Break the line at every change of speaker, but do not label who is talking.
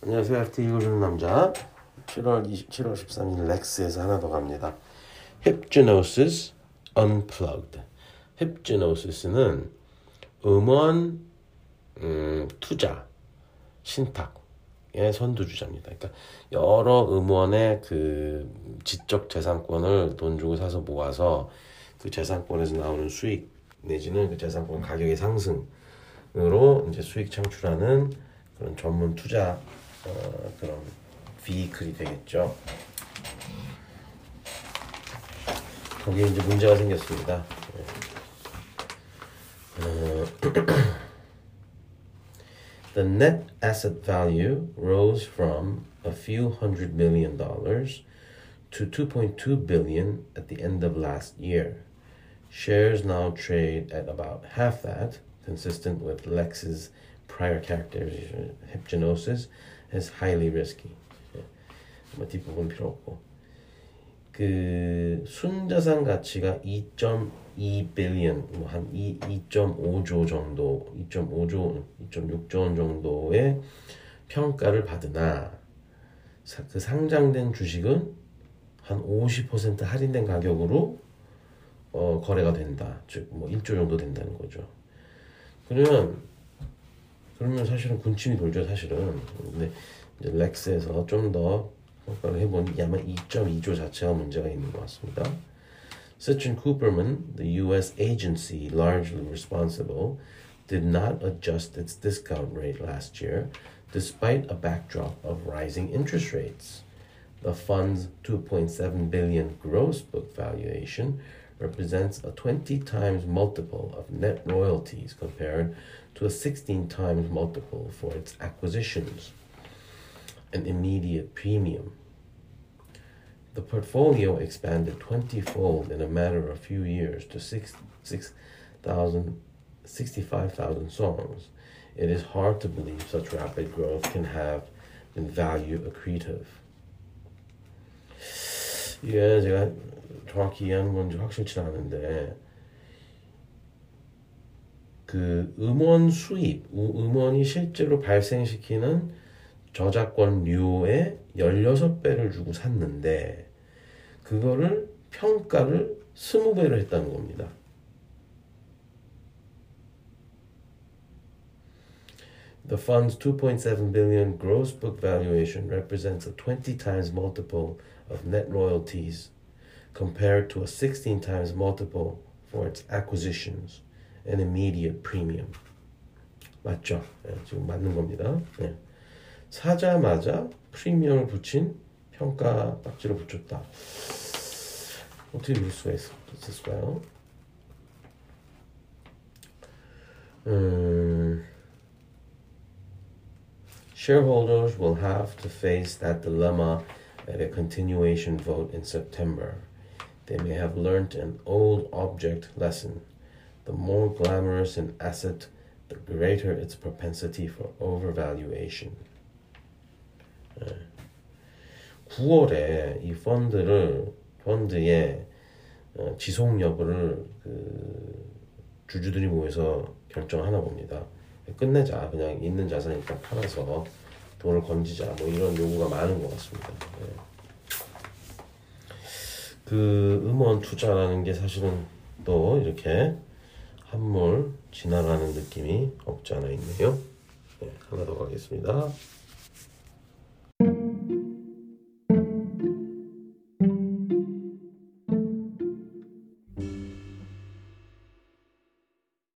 안녕하세요. FT 읽어주는 남자. 7월 20, 7월 13일 렉스에서 하나 더 갑니다. Hypnosis Unplugged. Hypnosis는 음원 음, 투자 신탁의 선두주자입니다. 그러니까 여러 음원의 그 지적 재산권을 돈 주고 사서 모아서 그 재산권에서 나오는 수익 내지는 그 재산권 가격의 상승으로 이제 수익 창출하는 그런 전문 투자 어, 그런 비클이 되겠죠. 거기에 이제 문제가 생겼습니다. 어, The net asset value rose from a few hundred million dollars to 2.2 billion at the end of last year. Shares now trade at about half that, consistent with Lex's prior characterization. Hypnosis is highly risky. 예. 뭐 뒷부분 필요 없고. 그 순자산 가치가 2.2 billion, 뭐한 2.5조 정도, 2.5조, 2.6조 원 정도의 평가를 받으나 사, 그 상장된 주식은 한 50% 할인된 가격으로 어, 거래가 된다. 즉, 뭐 1조 정도 된다는 거죠. 그러면 그러면 사실은 군침이 돌죠, 사실은. 근데 이제 렉스에서 좀 더 평가를 해보니 아마 2.2조 자체가 문제가 있는 것 같습니다. Such and Cooperman, the U.S. agency largely responsible, did not adjust its discount rate last year, despite a backdrop of rising interest rates. The fund's 2.7 billion gross book valuation represents a 20 times multiple of net royalties compared to a 16 times multiple for its acquisitions, an immediate premium. The portfolio expanded 20 fold in a matter of few years to 6, 6,000 65,000 songs. It is hard to believe such rapid growth can have been value accretive. 이게 제가 정확히 이해하는 건지 확실치 않은데 그 음원 수입, 음원이 실제로 발생시키는 저작권료의 16배를 주고 샀는데 그거를 평가를 20배로 했다는 겁니다. The fund's 2.7 billion gross book valuation represents a 20 times multiple of net royalties compared to a 16 times multiple for its acquisitions, an immediate premium. 맞죠? 네, 지금 맞는 겁니다. 네. 사자마자 프리미엄을 붙인 평가 딱지를 붙였다. 어떻게 볼 수가 있, 있을까요? 음... Shareholders will have to face that dilemma at a continuation vote in September. They may have learnt an old object lesson. The more glamorous an asset, the greater its propensity for overvaluation. 9월에 이 펀드를 펀드의 지속 여부를 그 주주들이 모여서 결정하나 봅니다. 끝내자 그냥 있는 자산 일단 팔아서 돈을 건지자 뭐 이런 요구가 많은 것 같습니다. 네. 그 음원 투자라는 게 사실은 또 이렇게 한물 지나가는 느낌이 없지 않아 있네요. 네, 하나 더 가겠습니다.